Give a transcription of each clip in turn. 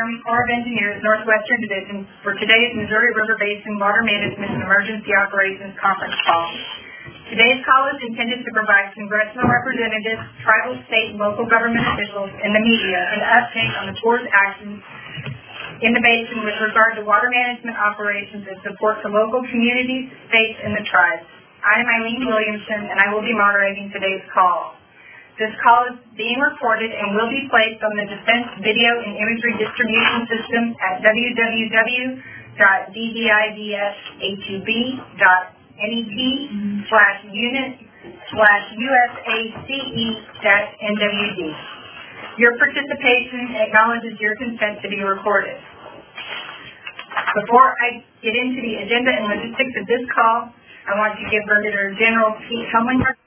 Army Corps of Engineers Northwestern Division for today's Missouri River Basin Water Management and Emergency Operations Conference call. Today's call is intended to provide congressional representatives, tribal, state, and local government officials, and the media an update on the Corps' actions in the basin with regard to water management operations and support to local communities, states, and the tribes. I am Eileen Williamson, and I will be moderating today's call. This call is being recorded and will be placed on the Defense Video and Imagery Distribution System at www.dvidshub.net slash unit slash USACE dash NWD. Your participation acknowledges your consent to be recorded. Before I get into the agenda and logistics of this call, I want to give Brigadier General Pete Helmlinger.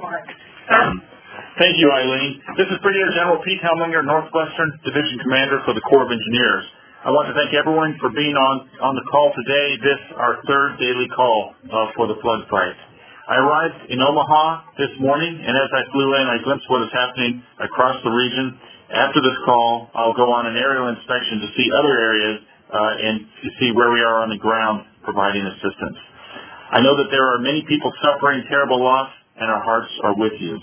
Thank you, Eileen. This is Brigadier General Pete Helmlinger, Northwestern Division Commander for the Corps of Engineers. I want to thank everyone for being on, on the call today, this our third daily call uh, for the flood fight. I arrived in Omaha this morning, and as I flew in, I glimpsed what is happening across the region. After this call, I'll go on an aerial inspection to see other areas uh, and to see where we are on the ground providing assistance. I know that there are many people suffering terrible loss, and our hearts are with you.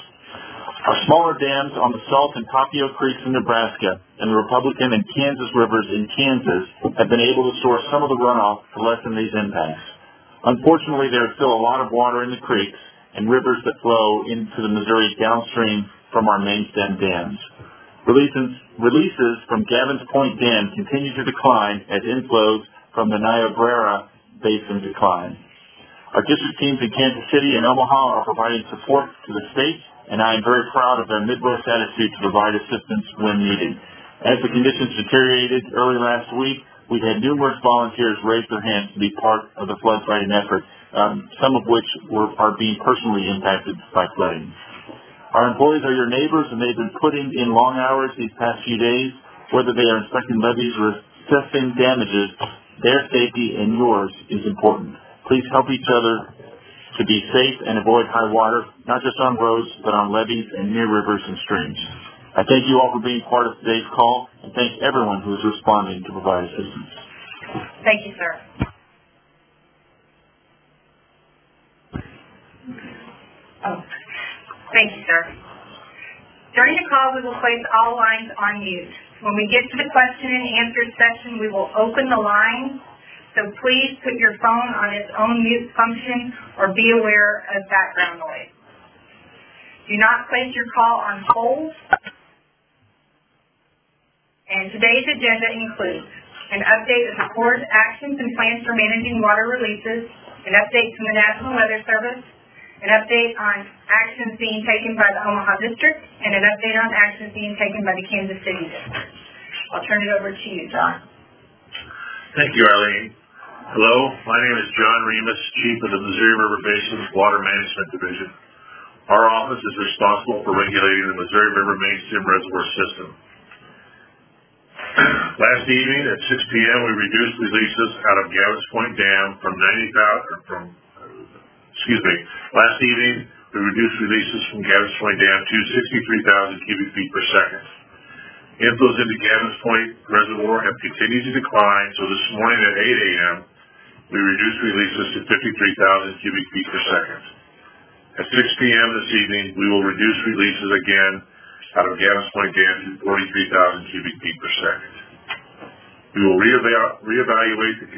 Our smaller dams on the Salt and Papio Creeks in Nebraska and the Republican and Kansas rivers in Kansas have been able to store some of the runoff to lessen these impacts. Unfortunately, there is still a lot of water in the creeks and rivers that flow into the Missouri downstream from our main stem dams. Releases from Gavin's Point Dam continue to decline as inflows from the Niobrara Basin decline. Our district teams in Kansas City and Omaha are providing support to the state and I am very proud of their Midwest attitude to provide assistance when needed. As the conditions deteriorated early last week, we had numerous volunteers raise their hands to be part of the flood fighting effort, um, some of which were, are being personally impacted by flooding. Our employees are your neighbors, and they've been putting in long hours these past few days, whether they are inspecting levees or assessing damages. Their safety and yours is important. Please help each other to be safe and avoid high water, not just on roads, but on levees and near rivers and streams. I thank you all for being part of today's call, and thank everyone who is responding to provide assistance. Thank you, sir. Oh, thank you, sir. During the call, we will place all lines on mute. When we get to the question and answer session, we will open the line so please put your phone on its own mute function or be aware of background noise. Do not place your call on hold. And today's agenda includes an update of the Corps' actions and plans for managing water releases, an update from the National Weather Service, an update on actions being taken by the Omaha District, and an update on actions being taken by the Kansas City District. I'll turn it over to you, John. Thank you, Eileen. Hello, my name is John Remus, Chief of the Missouri River Basin Water Management Division. Our office is responsible for regulating the Missouri River Main Reservoir System. Last evening at 6 p.m., we reduced releases out of Gavin's Point Dam from 90,000, from, excuse me, last evening we reduced releases from Gavin's Point Dam to 63,000 cubic feet per second. Inflows into Gavin's Point Reservoir have continued to decline, so this morning at 8 a.m., we reduced releases to 53,000 cubic feet per second. At 6 p.m. this evening, we will reduce releases again out of Gavin's Point Dam to 43,000 cubic feet per second. We will reevaluate reevaluate the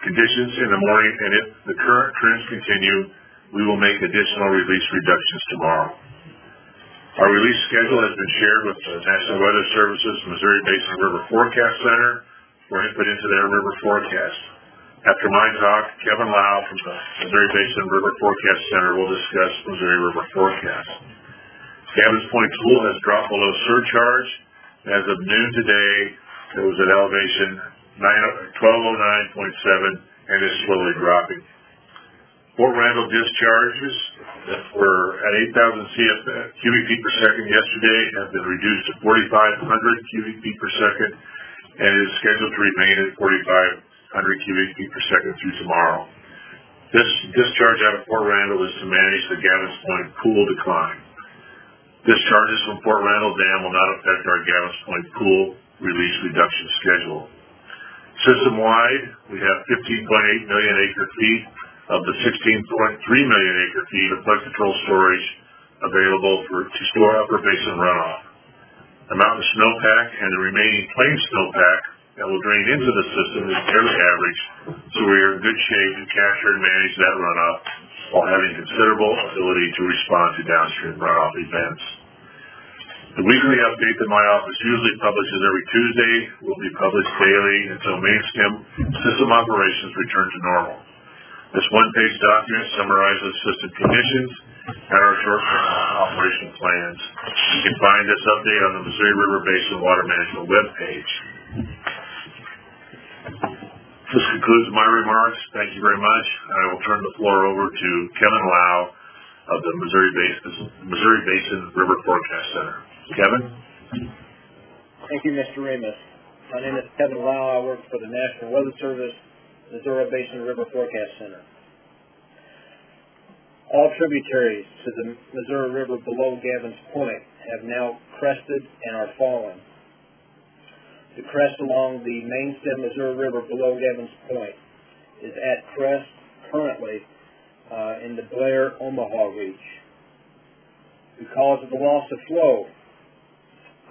conditions in the morning, and if the current trends continue, we will make additional release reductions tomorrow. Our release schedule has been shared with the National Weather Service's Missouri Basin River Forecast Center for input into their river forecast. After my talk, Kevin Low from the Missouri Basin River Forecast Center will discuss Missouri River forecast. Gavin's Point Pool has dropped below surcharge. As of noon today, it was at elevation 1209.7 and is slowly dropping. Fort Randall discharges that were at 8,000 CF, cubic feet per second yesterday have been reduced to 4,500 cubic feet per second and is scheduled to remain at 4,500 100 cubic feet per second through tomorrow. This discharge out of Fort Randall is to manage the Gavin's Point pool decline. Discharges from Fort Randall Dam will not affect our Gavin's Point pool release reduction schedule. System-wide, we have 15.8 million acre feet of the 16.3 million acre feet of flood control storage available for, to store upper basin runoff. The mountain snowpack and the remaining plain snowpack that will drain into the system is fairly average, so we are in good shape to capture and manage that runoff while having considerable ability to respond to downstream runoff events. The weekly update that my office usually publishes every Tuesday will be published daily until main stem system operations return to normal. This one-page document summarizes system conditions and our short-term operation plans. You can find this update on the Missouri River Basin Water Management webpage. This concludes my remarks. Thank you very much. I will turn the floor over to Kevin Low of the Missouri Basin, Missouri Basin River Forecast Center. Kevin? Thank you, Mr. Remus. My name is Kevin Low. I work for the National Weather Service, Missouri Basin River Forecast Center. All tributaries to the Missouri River below Gavin's Point have now crested and are falling. The crest along the main stem Missouri River below Gavin's Point is at crest currently uh, in the Blair Omaha Reach. Because of the loss of flow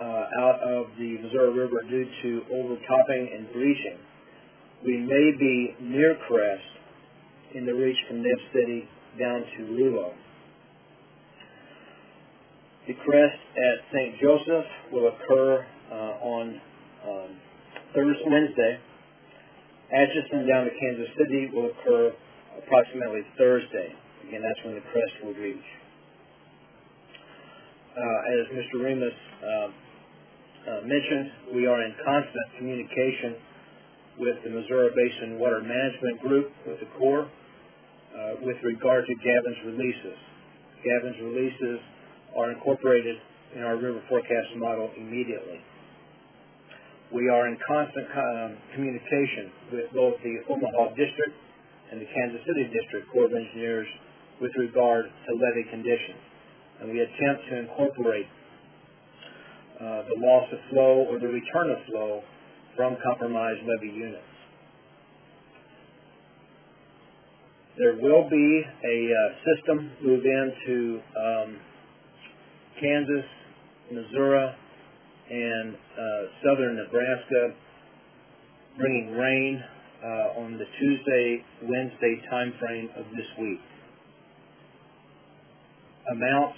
uh, out of the Missouri River due to overtopping and breaching, we may be near crest in the reach from Neb City down to Rulo. The crest at St. Joseph will occur uh, on um, Thursday, Wednesday. Atchison down to Kansas City will occur approximately Thursday. Again, that's when the crest will reach. Uh, as Mr. Remus uh, uh, mentioned, we are in constant communication with the Missouri Basin Water Management Group, with the Corps, uh, with regard to Gavin's releases. Gavin's releases are incorporated in our river forecast model immediately. We are in constant um, communication with both the Omaha District and the Kansas City District Corps of Engineers with regard to levee conditions. And we attempt to incorporate uh, the loss of flow or the return of flow from compromised levee units. There will be a uh, system move into um, Kansas, Missouri, and uh, southern Nebraska, bringing rain uh, on the Tuesday, Wednesday timeframe of this week. Amounts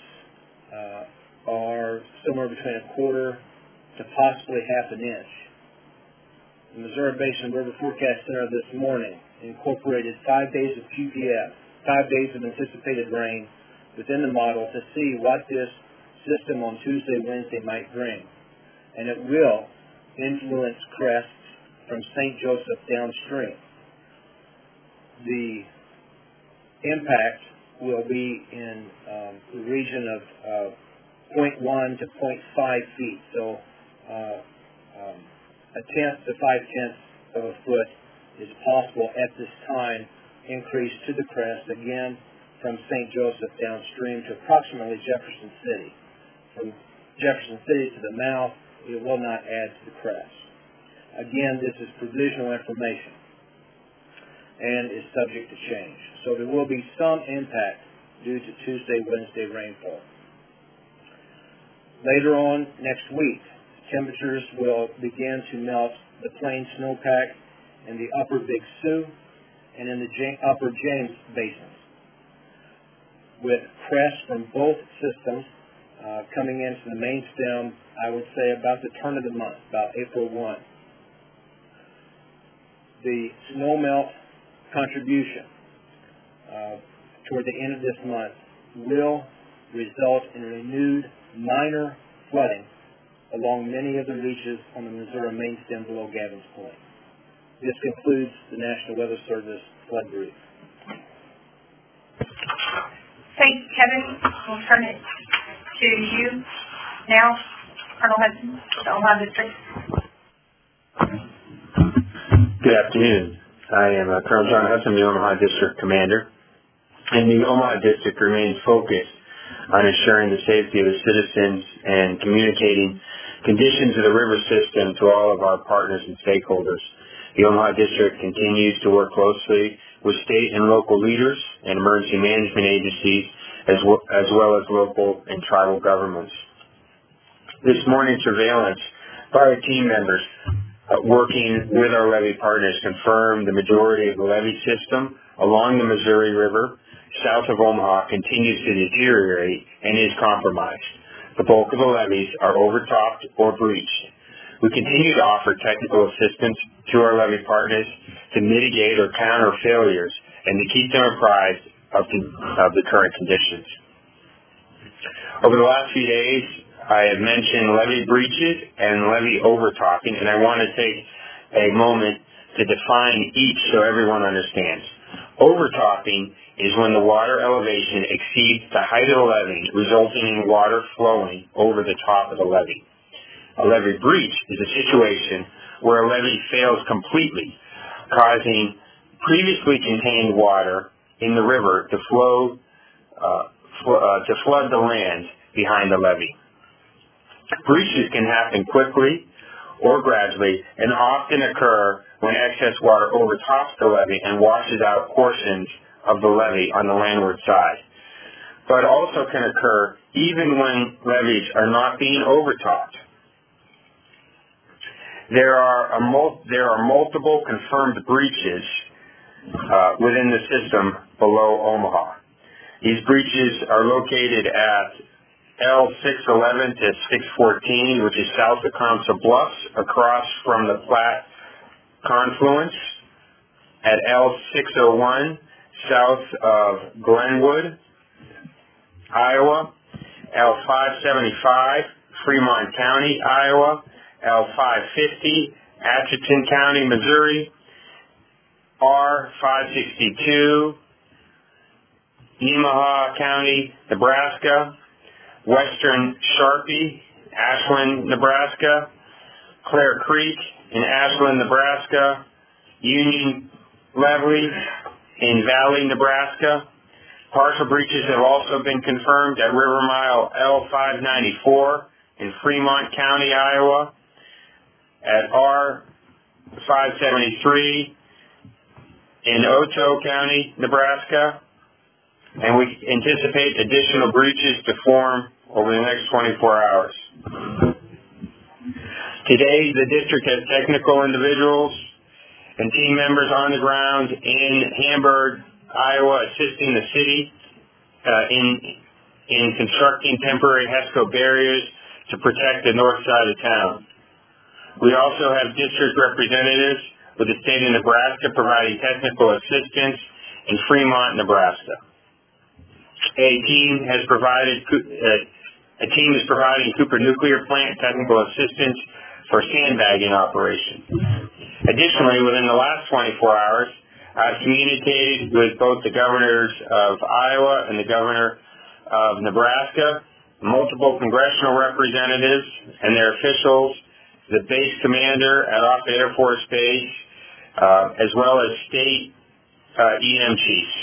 uh, are somewhere between a quarter to possibly half an inch. The Missouri Basin River Forecast Center this morning incorporated five days of QPF, five days of anticipated rain within the model to see what this system on Tuesday, Wednesday might bring. And it will influence crests from St. Joseph downstream. The impact will be in um, the region of uh, 0.1 to 0.5 feet. So uh, um, a tenth to five tenths of a foot is possible at this time, increase to the crest again from St. Joseph downstream to approximately Jefferson City. From Jefferson City to the mouth, it will not add to the crest. Again, this is provisional information and is subject to change. So there will be some impact due to Tuesday, Wednesday rainfall. Later on next week, temperatures will begin to melt the plain snowpack in the upper Big Sioux and in the upper James basins. With crests from both systems uh, coming into the main stem, I would say about the turn of the month, about April 1. The snowmelt contribution uh, toward the end of this month will result in renewed minor flooding along many of the reaches on the Missouri main stem below Gavin's Point. This concludes the National Weather Service flood brief. Thanks, Kevin. We'll turn it to you now, Colonel Hudson, the Omaha District. Good afternoon. I am uh, Colonel John Hudson, the Omaha District Commander, and the Omaha District remains focused on ensuring the safety of the citizens and communicating conditions of the river system to all of our partners and stakeholders. The Omaha District continues to work closely with state and local leaders and emergency management agencies as well as, well as local and tribal governments. This morning's surveillance by our team members uh, working with our levee partners confirmed the majority of the levee system along the Missouri River south of Omaha continues to deteriorate and is compromised. The bulk of the levees are overtopped or breached. We continue to offer technical assistance to our levee partners to mitigate or counter failures and to keep them apprised of the, of the current conditions. Over the last few days, I have mentioned levee breaches and levee overtopping, and I want to take a moment to define each so everyone understands. Overtopping is when the water elevation exceeds the height of the levee, resulting in water flowing over the top of the levee. A levee breach is a situation where a levee fails completely, causing previously contained water in the river to flow uh, fl- uh, to flood the land behind the levee. Breaches can happen quickly or gradually and often occur when excess water overtops the levee and washes out portions of the levee on the landward side. But also can occur even when levees are not being overtopped. There are, mul- there are multiple confirmed breaches uh, within the system below Omaha. These breaches are located at L611 to 614, which is south of Council Bluffs, across from the Platte confluence, at L601 south of Glenwood, Iowa, L575 Fremont County, Iowa, L550 Atchison County, Missouri, R562 Nemaha County, Nebraska, Western Sarpy, Ashland, Nebraska, Clear Creek in Ashland, Nebraska, Union Levee in Valley, Nebraska. Partial breaches have also been confirmed at River Mile L594 in Fremont County, Iowa, at R573 in Otoe County, Nebraska, and we anticipate additional breaches to form over the next 24 hours. Today, the district has technical individuals and team members on the ground in Hamburg, Iowa, assisting the city uh, in in constructing temporary HESCO barriers to protect the north side of town. We also have district representatives with the state of Nebraska providing technical assistance in Fremont, Nebraska. A team has provided uh, a team is providing Cooper Nuclear Plant technical assistance for sandbagging operations. Additionally, within the last 24 hours, I've communicated with both the governors of Iowa and the governor of Nebraska, multiple congressional representatives and their officials, the base commander at Offutt Air Force Base, uh, as well as state uh, EM chiefs.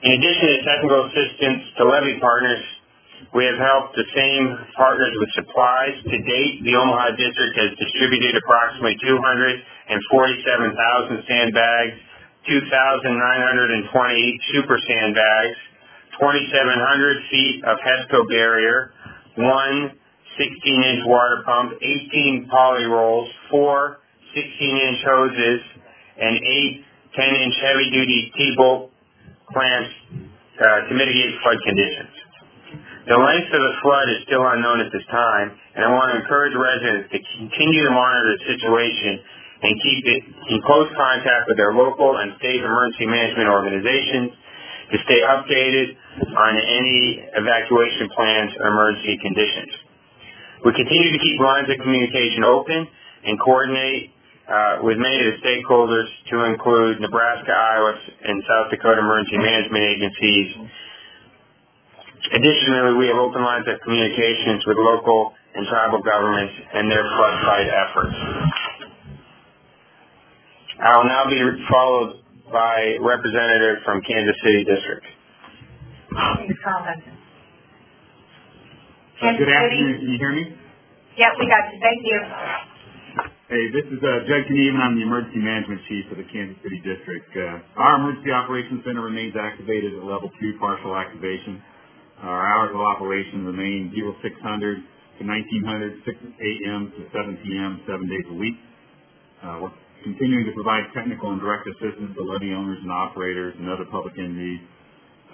In addition to technical assistance to levee partners, we have helped the same partners with supplies. To date, the Omaha District has distributed approximately 247,000 sandbags, 2,920 super sandbags, 2,700 feet of HESCO barrier, one 16-inch water pump, 18 poly rolls, four 16-inch hoses, and eight 10-inch heavy-duty T-bolt clamps uh, to mitigate flood conditions. The length of the flood is still unknown at this time, and I want to encourage residents to continue to monitor the situation and keep it in close contact with their local and state emergency management organizations to stay updated on any evacuation plans or emergency conditions. We continue to keep lines of communication open and coordinate uh, with many of the stakeholders to include Nebraska, Iowa, and South Dakota emergency management agencies. Additionally, we have open lines of communications with local and tribal governments and their flood fight efforts. I will now be followed by representative from Kansas City District. Please comment. Good afternoon, can you hear me? Yep, we got you, thank you. Hey, this is uh, Jud Kneuvean. I'm the Emergency Management Chief for the Kansas City District. Uh, our Emergency Operations Center remains activated at Level 2 partial activation. Our hours of operation remain 0600 to 1900, 6 a.m. to 7 p.m., seven days a week. Uh, we're continuing to provide technical and direct assistance to levee owners and operators and other public entities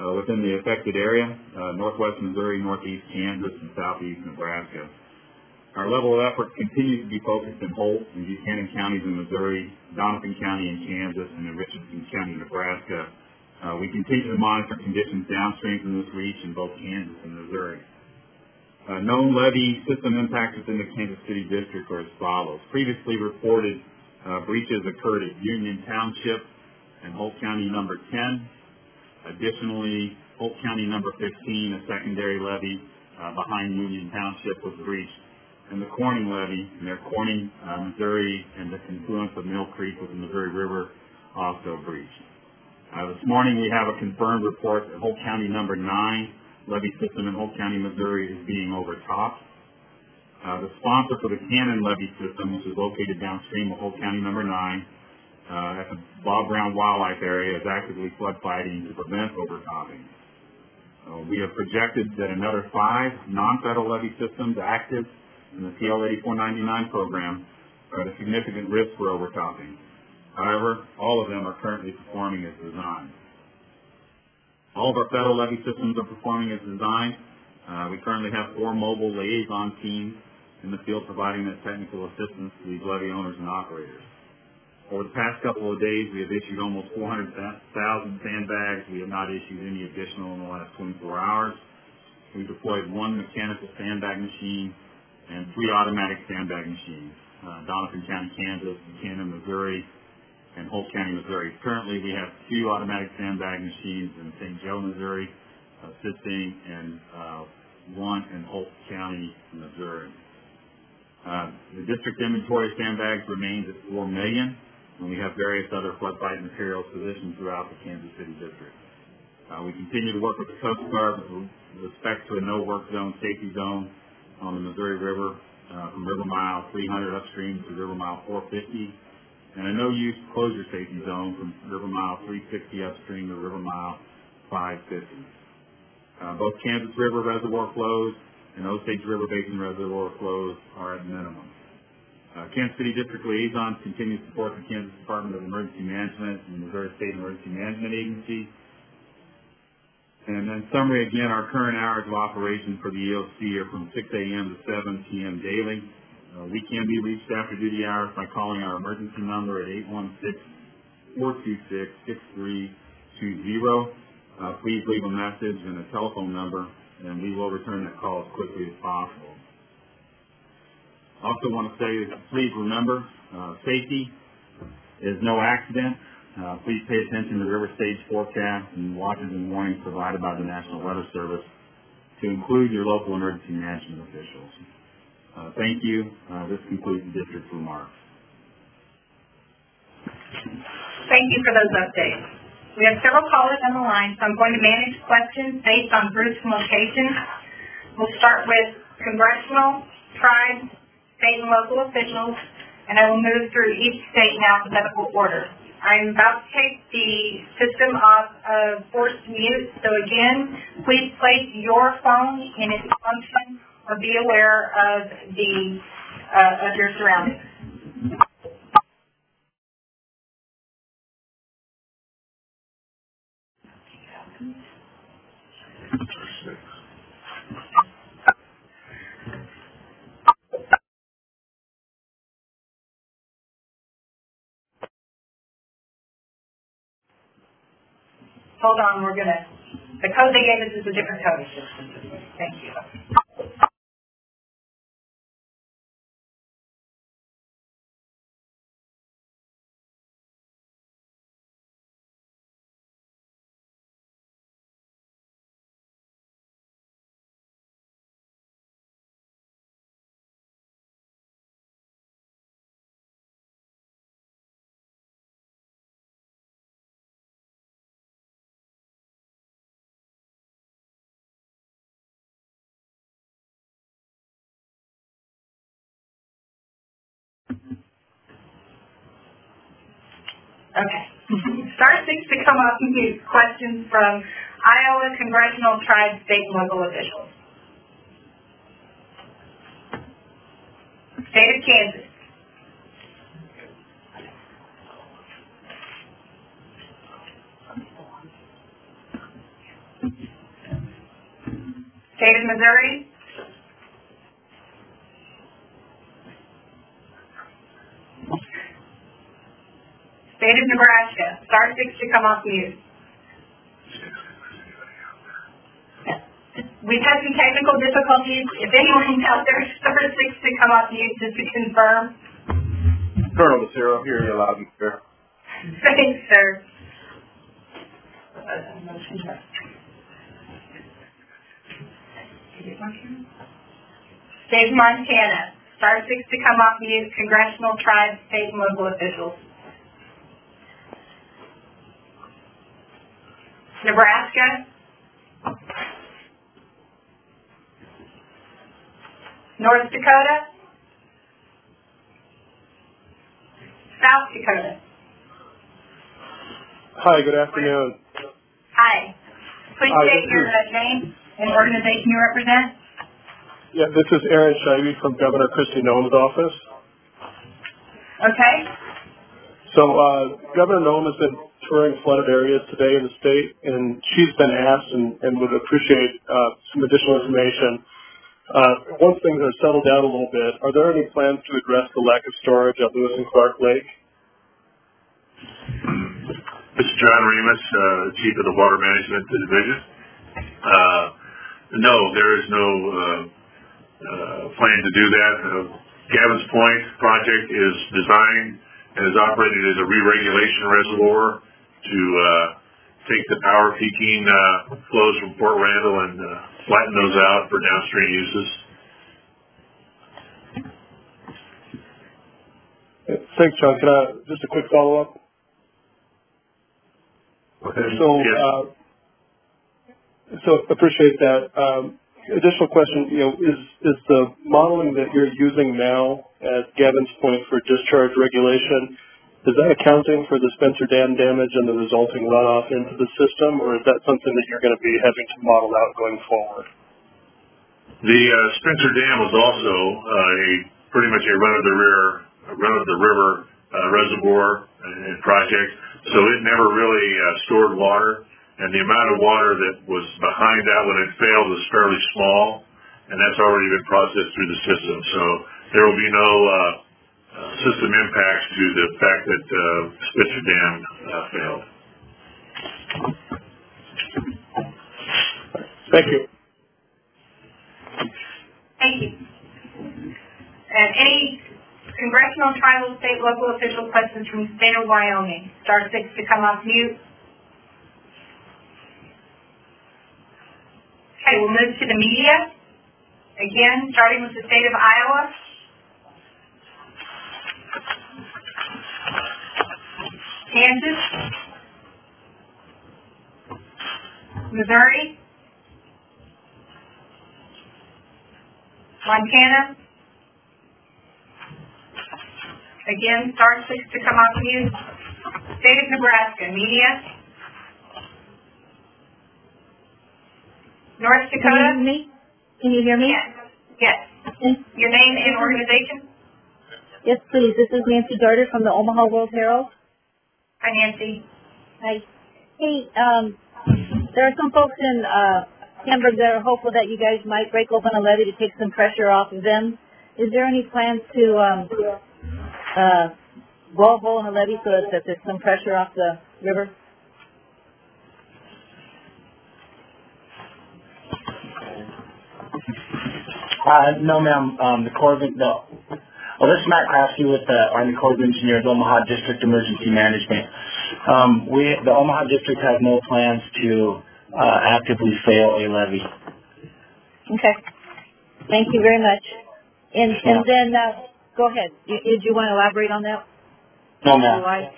uh, within the affected area, uh, northwest Missouri, northeast Kansas, and southeast Nebraska. Our level of effort continues to be focused in Holt and Buchanan counties in Missouri, Doniphan County in Kansas, and in Richardson County, Nebraska. Uh, we continue to monitor conditions downstream from this reach in both Kansas and Missouri. Uh, known levee system impacts within the Kansas City District are as follows. Previously reported uh, breaches occurred at Union Township and Holt County number 10. Additionally, Holt County number 15, a secondary levee uh, behind Union Township was breached and the Corning levee near Corning, uh, Missouri, and the confluence of Mill Creek with the Missouri River also breached. Uh, this morning we have a confirmed report that Holt County number 9 levee system in Holt County, Missouri is being overtopped. Uh, the sponsor for the Cannon levee system, which is located downstream of Holt County number 9, uh, at the Bob Brown Wildlife Area, is actively flood fighting to prevent overtopping. Uh, we have projected that another five non-federal levee systems active in the PL 8499 program are at a significant risk for overtopping. However, all of them are currently performing as designed. All of our federal levee systems are performing as designed. Uh, we currently have four mobile liaison teams in the field providing that technical assistance to these levee owners and operators. Over the past couple of days, we have issued almost 400,000 sandbags. We have not issued any additional in the last 24 hours. We deployed one mechanical sandbag machine and three automatic sandbag machines, uh, Doniphan County, Kansas, Buchanan, Missouri, and Holt County, Missouri. Currently, we have two automatic sandbag machines in St. Joe, Missouri, assisting, and uh, one in Holt County, Missouri. Uh, the district inventory of sandbags remains at four million, and we have various other flood fight materials positioned throughout the Kansas City district. Uh, we continue to work with the Coast Guard with respect to a no-work zone, safety zone on the Missouri River uh, from River Mile 300 upstream to River Mile 450, and a no-use closure safety zone from River Mile 360 upstream to River Mile 550. Uh, both Kansas River reservoir flows and Osage River Basin reservoir flows are at minimum. Uh, Kansas City District Liaisons continue support the Kansas Department of Emergency Management and Missouri State Emergency Management Agency. And in summary, again, our current hours of operation for the EOC are from 6 a.m. to 7 p.m. daily. Uh, we can be reached after duty hours by calling our emergency number at 816-426-6320. Uh, please leave a message and a telephone number, and we will return that call as quickly as possible. Also want to say, please remember, uh, safety is no accident. Uh, please pay attention to river stage forecasts and watches and warnings provided by the National Weather Service to include your local emergency management officials. Uh, thank you. Uh, this concludes the district's remarks. Thank you for those updates. We have several callers on the line, so I'm going to manage questions based on groups and locations. We'll start with congressional, tribes, state and local officials, and I will move through each state in alphabetical order. I'm about to take the system off of forced mute, so again, please place your phone in its function or be aware of the, uh, of your surroundings. Hold on, we're gonna, the code they gave us is a different code. Thank you. Okay. Star six to come up and mute. Questions from Iowa congressional, tribe, state, and local officials. State of Kansas. State of Missouri. State of Nebraska. Star six to come off mute. We've had some technical difficulties. If anyone's out there, star six to come off mute just to confirm. Colonel Lucero, hear you loud and clear. Thanks, sir. State of Montana. Star six to come off mute. Congressional, tribe, state, and local officials. Nebraska. North Dakota. South Dakota. Hi, good afternoon. Hi. Please Hi, state your uh, name and organization you represent. Yeah, this is Aaron Shivey from Governor Kristi Noem's office. Okay? So, uh, Governor Noem has been touring flooded areas today in the state, and she's been asked and, and would appreciate, uh, some additional information. Uh, once things are settled down a little bit, are there any plans to address the lack of storage at Lewis and Clark Lake? This is John Remus, uh, Chief of the Water Management Division. Uh, no, there is no, uh, uh, plan to do that. Uh, Gavin's Point project is designed and is operated as a re-regulation reservoir to, uh, take the power peaking, uh, flows from Fort Randall and, uh, flatten those out for downstream uses. Thanks, John. Can I, just a quick follow-up? Okay. So, uh, appreciate that. Um, additional question, you know, is, is the modeling that you're using now at Gavin's Point for discharge regulation, is that accounting for the Spencer Dam damage and the resulting runoff into the system, or is that something that you're going to be having to model out going forward? The uh, Spencer Dam was also uh, a pretty much a run of the rear, run of the river uh, reservoir and project. So it never really uh, stored water, and the amount of water that was behind that when it failed was fairly small, and that's already been processed through the system. So there will be no uh, system impacts due to the fact that uh, Spencer Dam uh, failed. Thank you. Thank you. And any congressional, tribal, state, local official questions from the state of Wyoming? Star six to come off mute. Okay, we'll move to the media. Again, starting with the state of Iowa. Kansas. Missouri. Montana. Again, star six to come off mute. State of Nebraska, media. North Dakota. Can you hear me? Can you hear me? Yes, yes. Your name and organization? Yes, please. This is Nancy Gaarder from the Omaha World Herald. Hi, Nancy. Hi. Hey, um, there are some folks in, uh, Hamburg that are hopeful that you guys might break open a levee to take some pressure off of them. Is there any plans to, um, uh, blow a hole in the levee so that there's some pressure off the river? Uh, no, ma'am. Um, the Corps of, no. Well, this is Matt Crafty with the Army Corps of Engineers, Omaha District Emergency Management. Um, we, the Omaha District has no plans to uh, actively fail a levee. Okay. Thank you very much. And, and then, uh, go ahead. You, did you want to elaborate on that? No, ma'am. Why?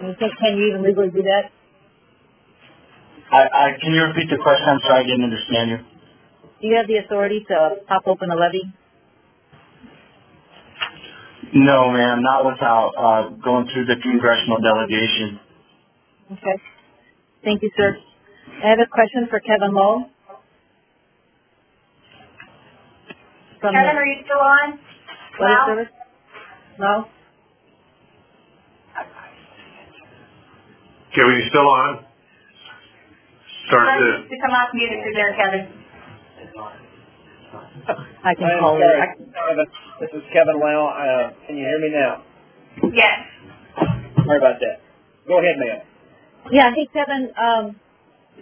Can Can you even legally do that? I, I, can you repeat the question? I'm sorry, I didn't understand you. Do you have the authority to pop open a levee? No, ma'am, not without uh, going through the congressional delegation. Okay. Thank you, sir. I have a question for Kevin Low. From Kevin, the are you still on? Weather Well- Service? No? Kevin, are you still on? Start Try the, to come off mute if you're there, Kevin. I can I'm call you. sorry, I- Kevin. This is Kevin Low. Uh, can you hear me now? Yes. Sorry about that. Go ahead, ma'am. Yeah, hey Kevin, um,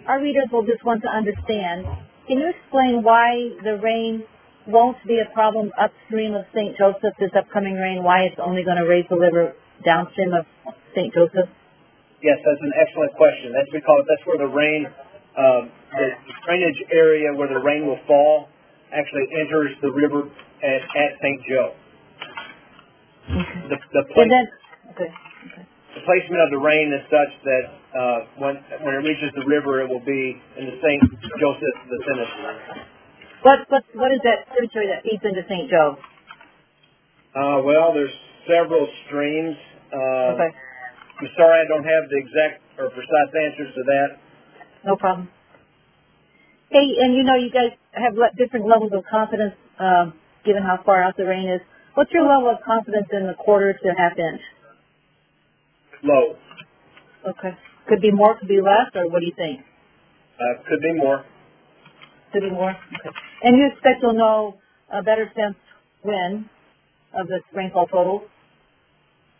our readers will just want to understand. Can you explain why the rain won't be a problem upstream of St. Joseph, this upcoming rain, why it's only going to raise the river downstream of St. Joseph? Yes, that's an excellent question. That's because that's where the rain, um, the drainage area where the rain will fall actually enters the river at, at St. Joe. The, the, And place, then, okay. the placement of the rain is such that uh, when when it reaches the river, it will be in the St. Joseph vicinity. What, what, what is that tributary that feeds into St. Joe? Uh, well, there's several streams. Uh, Okay, I'm sorry I don't have the exact or precise answers to that. no problem. Hey, and you know you guys have le- different levels of confidence, um, given how far out the rain is. What's your level of confidence in the quarter to half inch? Low. Okay. Could be more, could be less, or what do you think? Uh, could be more. Could be more? Okay. And you expect you'll know a better sense when of the rainfall totals?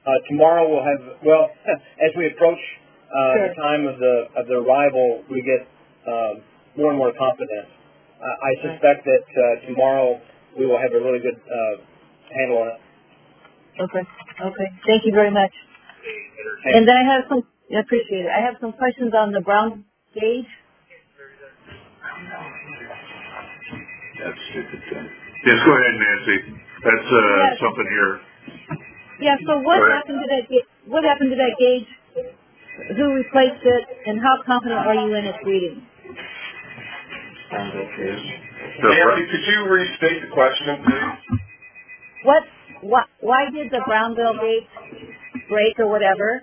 Uh, tomorrow we'll have, well, as we approach uh, Sure. the time of the of the arrival, we get um, more and more confidence. Uh, I suspect that uh, tomorrow we will have a really good uh, handle on it. Okay. Okay. Thank you very much. And then I have some, I appreciate it. I have some questions on the brown gauge. that's stupid. Yes, go ahead, Nancy. That's, uh, Yes. something here. Yeah, so what happened to that, ga- what happened to that gauge? Who replaced it, and how confident are you in its reading? The- Nancy, could you restate the question, please? What, why, why did the Brownville gauge break or whatever?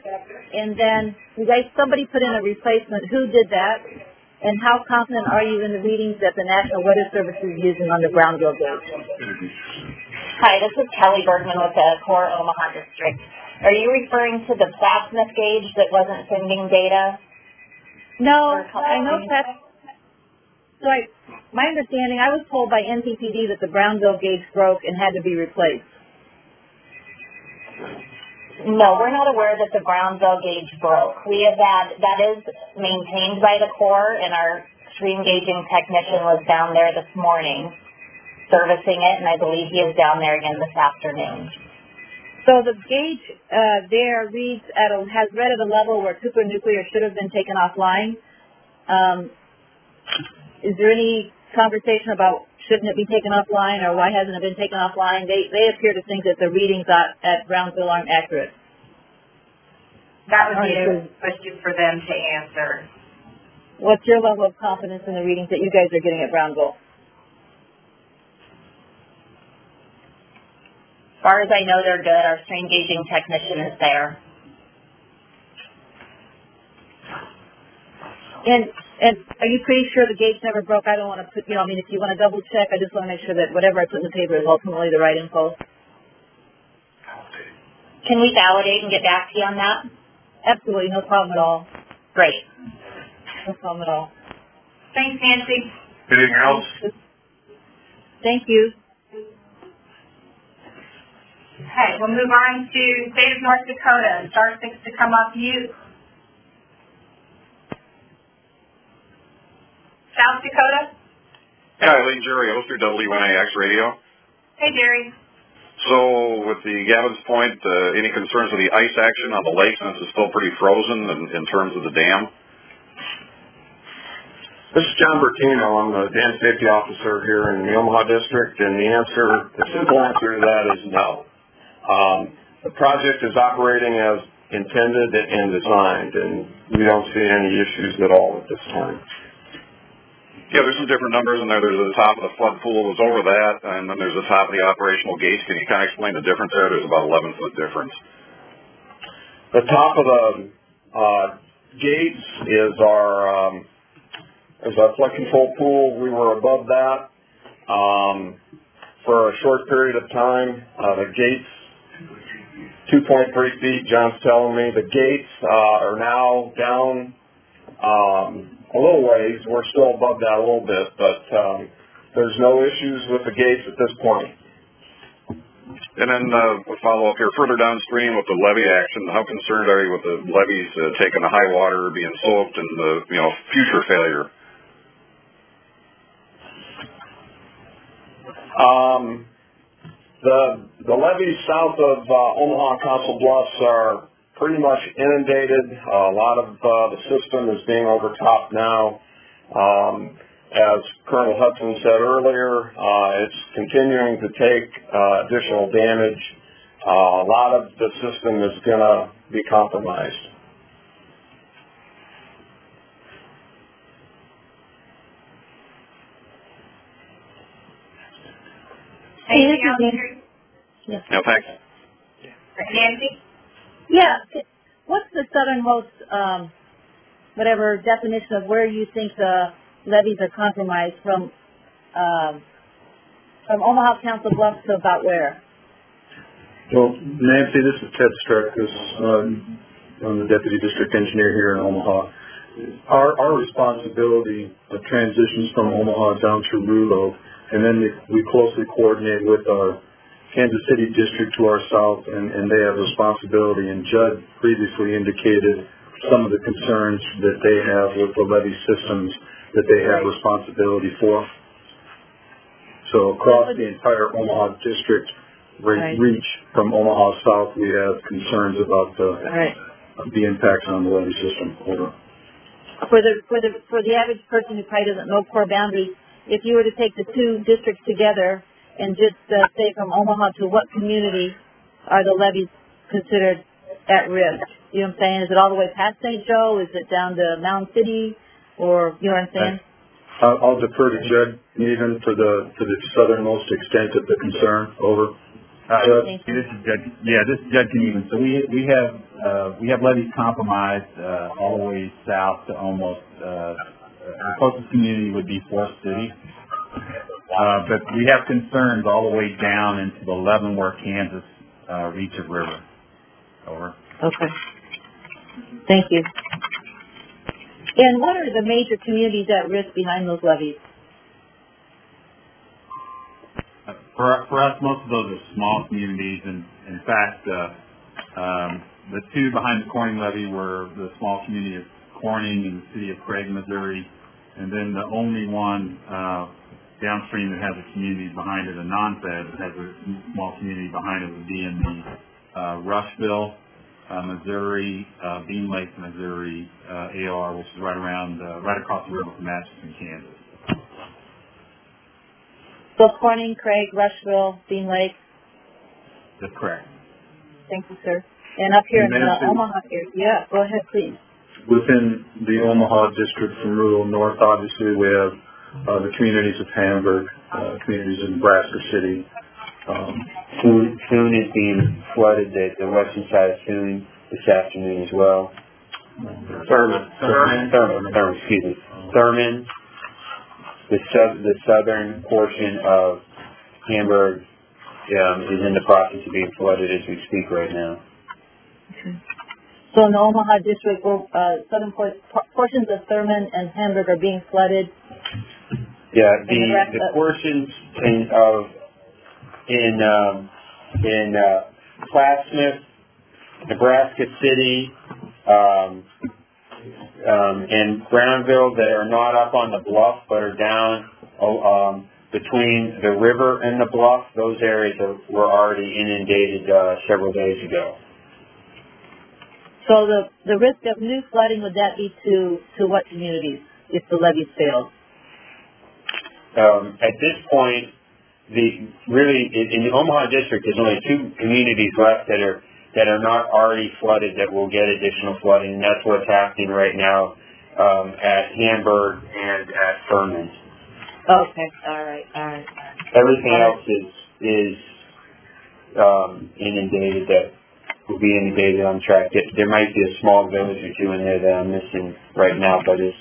And then, you guys, somebody put in a replacement. Who did that? And how confident are you in the readings that the National Weather Service is using on the Brownville gauge? Hi, this is Kelly Bergman with the Corps Omaha District. Are you referring to the Plattsmouth gauge that wasn't sending data? No, Or a couple I know things. So I, my understanding, I was told by NPPD that the Brownville gauge broke and had to be replaced. No, we're not aware that the Brownsville gauge broke. We have had, that is maintained by the Corps, and our stream gauging technician was down there this morning servicing it, and I believe he is down there again this afternoon. So the gauge uh, there reads at a, has read at a level where Cooper Nuclear should have been taken offline. Um, is there any conversation about shouldn't it be taken offline or why hasn't it been taken offline? They they appear to think that the readings at, at Brownsville aren't accurate. That would be a question for them to answer. What's your level of confidence in the readings that you guys are getting at Brownsville? As far as I know, they're good. Our stream gauging technician is there. And and are you pretty sure the gauge never broke? I don't want to put, you know, I mean, if you want to double check, I just want to make sure that whatever I put in the paper is ultimately the right info. Can we validate and get back to you on that? Absolutely, no problem at all. Great. No problem at all. Thanks, Nancy. Anything else? Thank you. Okay, we'll move on to State of North Dakota. Star six to come up, mute. South Dakota? Hi, Eileen Jerry, Oster WNAX Radio. Hey, Jerry. So with the Gavin's Point, uh, any concerns with the ice action on the lake since it's still pretty frozen in, in terms of the dam? This is John Bertino. I'm the dam safety officer here in the Omaha district, and the answer, the simple answer to that is no. Um, the project is operating as intended and designed, and we don't see any issues at all at this time. Yeah, there's some different numbers in there. There's the top of the flood pool was over that, and then there's the top of the operational gates. Can you kind of explain the difference there? There's about 11 foot difference. The top of the uh, gates is our um, is our flood control pool. We were above that um, for a short period of time. Uh, the gates, 2.3 feet. John's telling me the gates uh, are now down um, a little ways. We're still above that a little bit, but um, there's no issues with the gates at this point. And then uh, a follow up here, further downstream with the levee action, how concerned are you with the levees uh, taking the high water, being soaked, and the you know future failure? Um, the the levees south of uh, Omaha Council Bluffs are pretty much inundated. Uh, a lot of uh, the system is being overtopped now. Um, as Colonel Hudson said earlier, uh, it's continuing to take uh, additional damage. Uh, a lot of the system is going to be compromised. Anything else? Yes. No, thanks. Nancy? Yeah. What's the southernmost, um, whatever definition of where you think the levees are compromised from, um, from Omaha Council Bluffs to about where? Well, Nancy, this is Ted Streckus. Um, I'm the deputy district engineer here in Omaha. Our, our responsibility transitions from Omaha down to Rulo, and then we closely coordinate with our Kansas City district to our south, and, and they have responsibility. And Jud previously indicated some of the concerns that they have with the levee systems that they have responsibility for. So across the entire Omaha district re- Right. reach from Omaha south, we have concerns about the Right. the impacts on the levee system. Over. For the, for the, for the average person who probably doesn't know Corps boundaries, if you were to take the two districts together and just uh, say from Omaha to what community are the levees considered at risk? You know what I'm saying? Is it all the way past St. Joe? Is it down to Mound City? Or, you know what I'm saying? I'll, I'll defer to Jud Kneuvean for the for the southernmost extent of the concern. Over. Uh, Judd? this is Judge, yeah, this is Judge Kneuvean. So we, we have, uh, we have levees compromised, uh, all the way south to almost, uh, the closest community would be Forest City. Uh, but we have concerns all the way down into the Leavenworth, Kansas, uh, reach of river. Over. Okay. Thank you. And what are the major communities at risk behind those levees? For, for us, most of those are small communities, and in fact, uh, um, the two behind the Corning levee were the small community of Corning and the city of Craig, Missouri, and then the only one uh, downstream that has a community behind it, a non-fed that has a small community behind it, would be in the uh, Rushville, uh, Missouri, uh, Bean Lake, Missouri, uh, AR, which is right around, uh, right across the river from Atchison, Kansas. So Corning, Craig, Rushville, Bean Lake. That's correct. Thank you, sir. And up here in the Omaha area. Yeah, go ahead, please. Within the Omaha district from Rulo north, obviously, we have uh, the communities of Hamburg, uh, communities in Nebraska City. Um, Thune, Thune is being flooded, the, the western side of Thune this afternoon as well. Thurman. Thurman, Thurman, Thurman, excuse me. Thurman, the sou- the southern portion of Hamburg, um, is in the process of being flooded as we speak right now. Okay. So in the Omaha district, uh, southern por- por- portions of Thurman and Hamburg are being flooded. Yeah, the, the the portions in, of, in, um, in, uh, Plattsmouth, Nebraska City, um, um, and Brownville that are not up on the bluff but are down, oh, um, between the river and the bluff, those areas are, were already inundated, uh, several days ago. So the, the risk of new flooding, would that be to, to what communities if the levees fail? Um, at this point, the really in, in the Omaha district, there's only two communities left that are that are not already flooded that will get additional flooding. And that's what's happening right now um, at Hamburg and at Thurman. Okay, all right, all right. Everything else is, is, um, inundated that will be inundated on track. There- There might be a small village or two in there that I'm missing right now, but it's,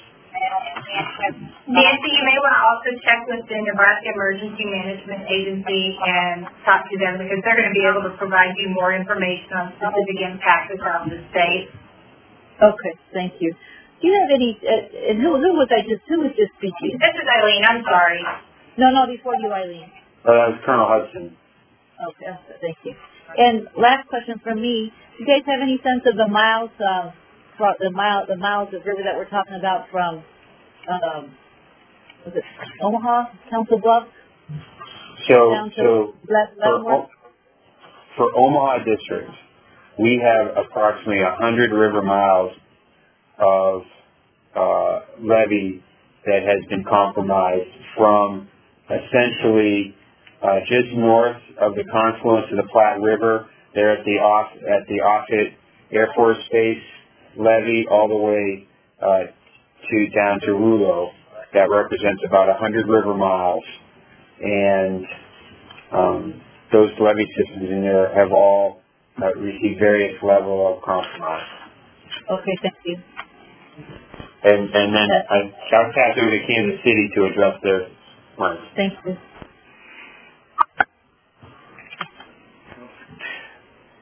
Nancy, you may want to also check with the Nebraska Emergency Management Agency and talk to them because they're going to be able to provide you more information on specific impacts around the state. Okay, thank you. Do you have any, uh, and who, who was I just, who was just speaking? This is Eileen, I'm sorry. No, no, before you, Eileen. uh, that was Colonel Hudson. Okay, thank you. And last question from me, do you guys have any sense of the miles, for the mile, the miles of river that we're talking about from, um, was it Omaha, Council Bluffs, So, down to so Le- for, O- for Omaha District, we have approximately hundred river miles of, uh, levee that has been compromised from essentially, uh, just north of the confluence of the Platte River, there at the off, at the Offutt Air Force Base levee all the way, uh, to, down to Rulo. That represents about hundred river miles. And, um, those levee systems in there have all uh, received various level of compromise. Okay, thank you. And, and then I, I'll pass over to Kansas City to address their plans. Thank you.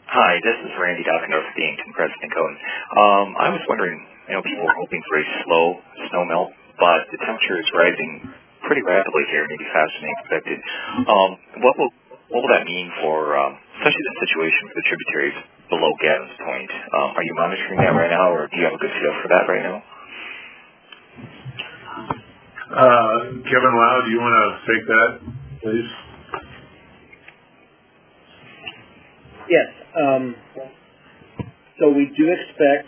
Hi, this is Randy Dockendorf with the Yankton Press & Dakotan. Um, I was wondering, you know, people were hoping for a slow snow melt, but the temperature is rising pretty rapidly here, maybe faster than expected. Um, what will what will that mean for, um, especially the situation for the tributaries below Gavin's Point? Um, are you monitoring that right now, or do you have a good feel for that right now? Uh, Kevin Low, do you want to take that, please? Yes, um, so we do expect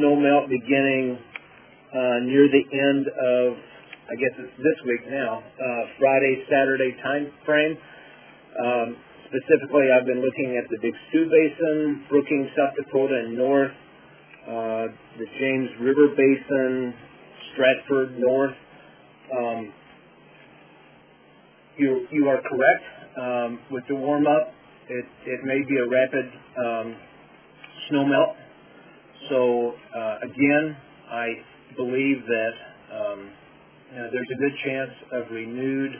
snow melt beginning, uh, near the end of, I guess it's this week now, uh, Friday, Saturday time frame. Um, specifically, I've been looking at the Big Sioux Basin, Brookings, South Dakota, and North, uh, the James River Basin, Stratford, North. Um, you, you are correct. Um, with the warm up, it, it may be a rapid um, snow melt. So uh, again, I believe that um, you know, there's a good chance of renewed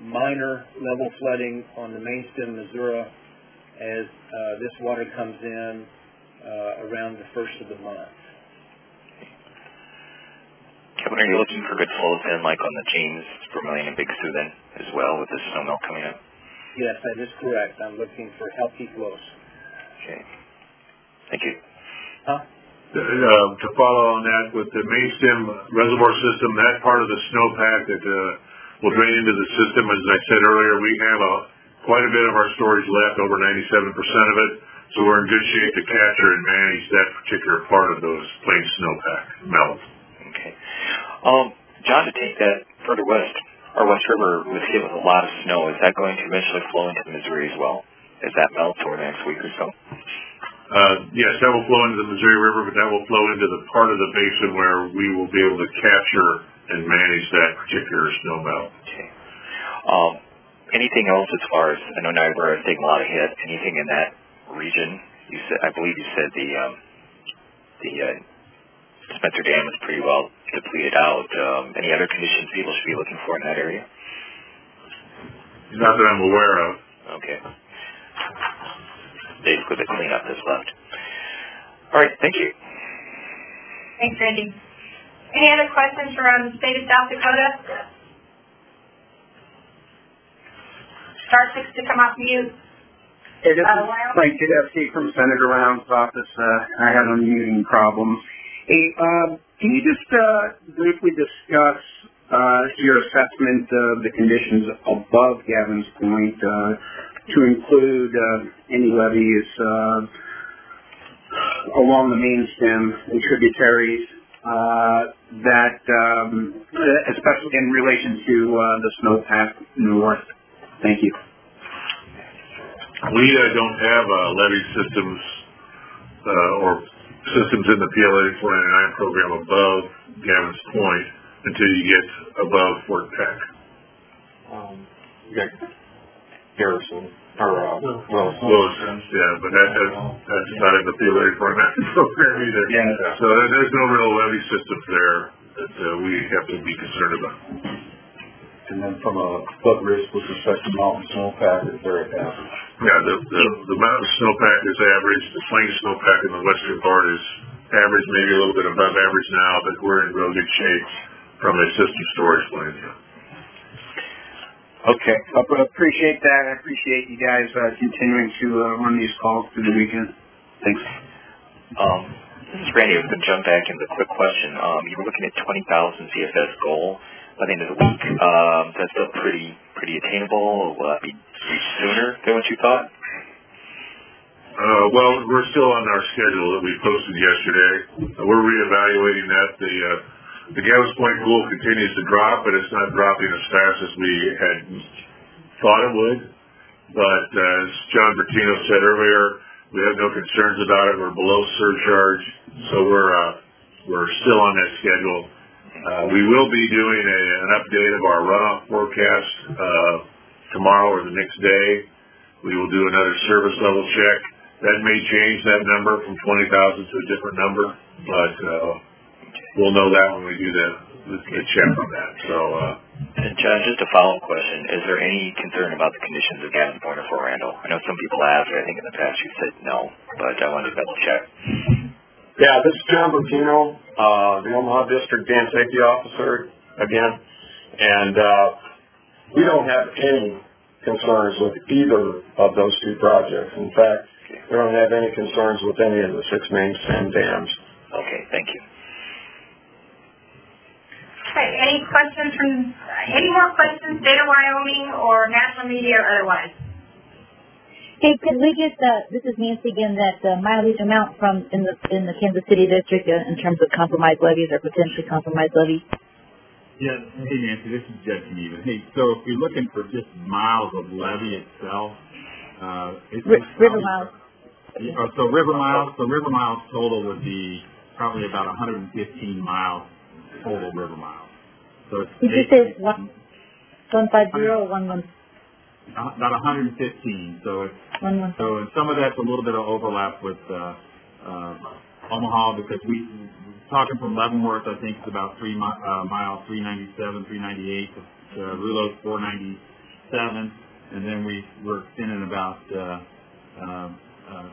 minor level flooding on the main stem Missouri as uh, this water comes in uh, around the first of the month. Kevin, are you looking for good flows in, like on the James, Vermillion, and Big Sioux then, as well, with the snow melt coming up? Yes, that is correct. I'm looking for healthy flows. Okay. Thank you. Huh? Uh, to follow on that, with the main stem reservoir system, that part of the snowpack that, uh, will drain into the system, as I said earlier, we have a, quite a bit of our storage left, over ninety-seven percent of it, so we're in good shape to capture and manage that particular part of those plain snowpack melt. Okay. Um, John, to take that further west, our West River was hit with a lot of snow. Is that going to eventually flow into Missouri as well? As that melts over the next week or so? Uh, yes, that will flow into the Missouri River, but that will flow into the part of the basin where we will be able to capture and manage that particular snow melt. Okay. Um, anything else as far as, I know Niobrara is taking a lot of hit. Anything in that region? You said, I believe you said the, um, the, uh, Spencer Dam is pretty well depleted out. Um, any other conditions people should be looking for in that area? Not that I'm aware of. Okay. Basically the cleanup that's left. All right, thank you. Thanks, Randy. Any other questions from the state of South Dakota? Star six to come off mute. Hey, this Uh, is Frank Tedeschi from Senator Rounds' office. Uh, I had unmuting problems. Hey, um, can you just uh, briefly discuss uh, your assessment of the conditions above Gavin's Point uh, to include uh, any levees uh, along the main stem and tributaries uh, that, um, especially in relation to uh, the snowpack north? Thank you. We uh, don't have uh, levee systems uh, or systems in the PL 84-99 program above Gavin's Point until you get above Fort Peck. um, you got Garrison, or, uh, Wilson. Wilson, yeah, but that, that, that's not in the PLA format program either. Yeah. So there's no real levee systems there that, uh, we have to be concerned about. And then from a flood risk with respect to mountain snowpack, it's very average. Yeah, the, the, the mountain snowpack is average, the plain snowpack in the western part is average, maybe a little bit above average now, but we're in real good shape from a system storage point of view. Okay, I I appreciate that. I appreciate you guys uh, continuing to uh, run these calls through the weekend. Thanks. Um, this is Randy. I was going to jump back into a quick question. Um, you were looking at 20,000 CFS goal by the end of the week. Um, is that still pretty pretty attainable? Or will that be sooner than what you thought? Uh, well, we're still on our schedule that we posted yesterday. Uh, We're reevaluating that. The, uh, the Gavins Point pool continues to drop, but it's not dropping as fast as we had thought it would. But, uh, as John Bertino said earlier, we have no concerns about it. We're below surcharge, so we're, uh, we're still on that schedule. Uh, we will be doing a, an update of our runoff forecast, uh, tomorrow or the next day. We will do another service level check. That may change that number from twenty thousand to a different number, but, uh, we'll know that when we do the, the the check on that. So, uh, And John, just a follow-up question. Is there any concern about the conditions of Gavin Point or Fort Randall? I know some people asked. And I think in the past you said no, but I wanted to double check. Yeah, this is John Bertino, uh, the Omaha District Dam Safety Officer again. And, uh, we don't have any concerns with either of those two projects. In fact, we don't have any concerns with any of the six main stem dams. Okay, thank you. Okay, any questions from, any more questions, State of Wyoming or national media or otherwise? Hey, could we get, uh, this is Nancy again, that uh, mileage amount from, in the, in the Kansas City district uh, in terms of compromised levees or potentially compromised levees? Yeah, hey Nancy, this is Jud Kneuvean. Hey, so if you're looking for just miles of levee itself, uh, it's Ri- it's River probably- miles. Yeah, uh, so river miles, so river miles total would be probably about 115 miles total river miles. So it's Did you say one, one five zero or one one, uh, about 115. So it's one one? so and some of that's a little bit of overlap with uh, uh, Omaha because we talking from Leavenworth, I think it's about three mi- uh, miles, 397, 398 to, to Rulo's 497, and then we we're extending about uh, uh, uh,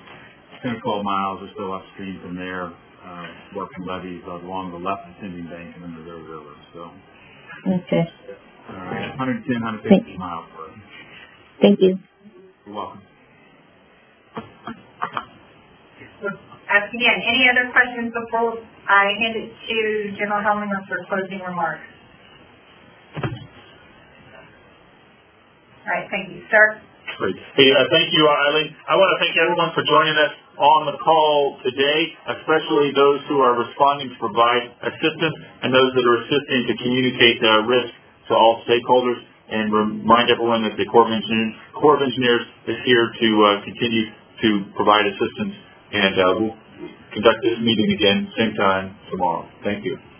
10 or 12 miles or so upstream from there, uh, working levees along the left descending bank of the Missouri River. So, Okay, all right, 110, 150 miles for us. thank you. You're welcome. Ask again, any other questions before I hand it to General Helmlinger for closing remarks? All right, thank you. Sir? Great. Hey, uh, thank you, Eileen. I want to thank everyone for joining us on the call today, especially those who are responding to provide assistance and those that are assisting to communicate uh, risk to all stakeholders and remind everyone that the Corps of Engineers, Corps of Engineers is here to uh, continue to provide assistance and uh, we'll conduct this meeting again same time tomorrow. Thank you.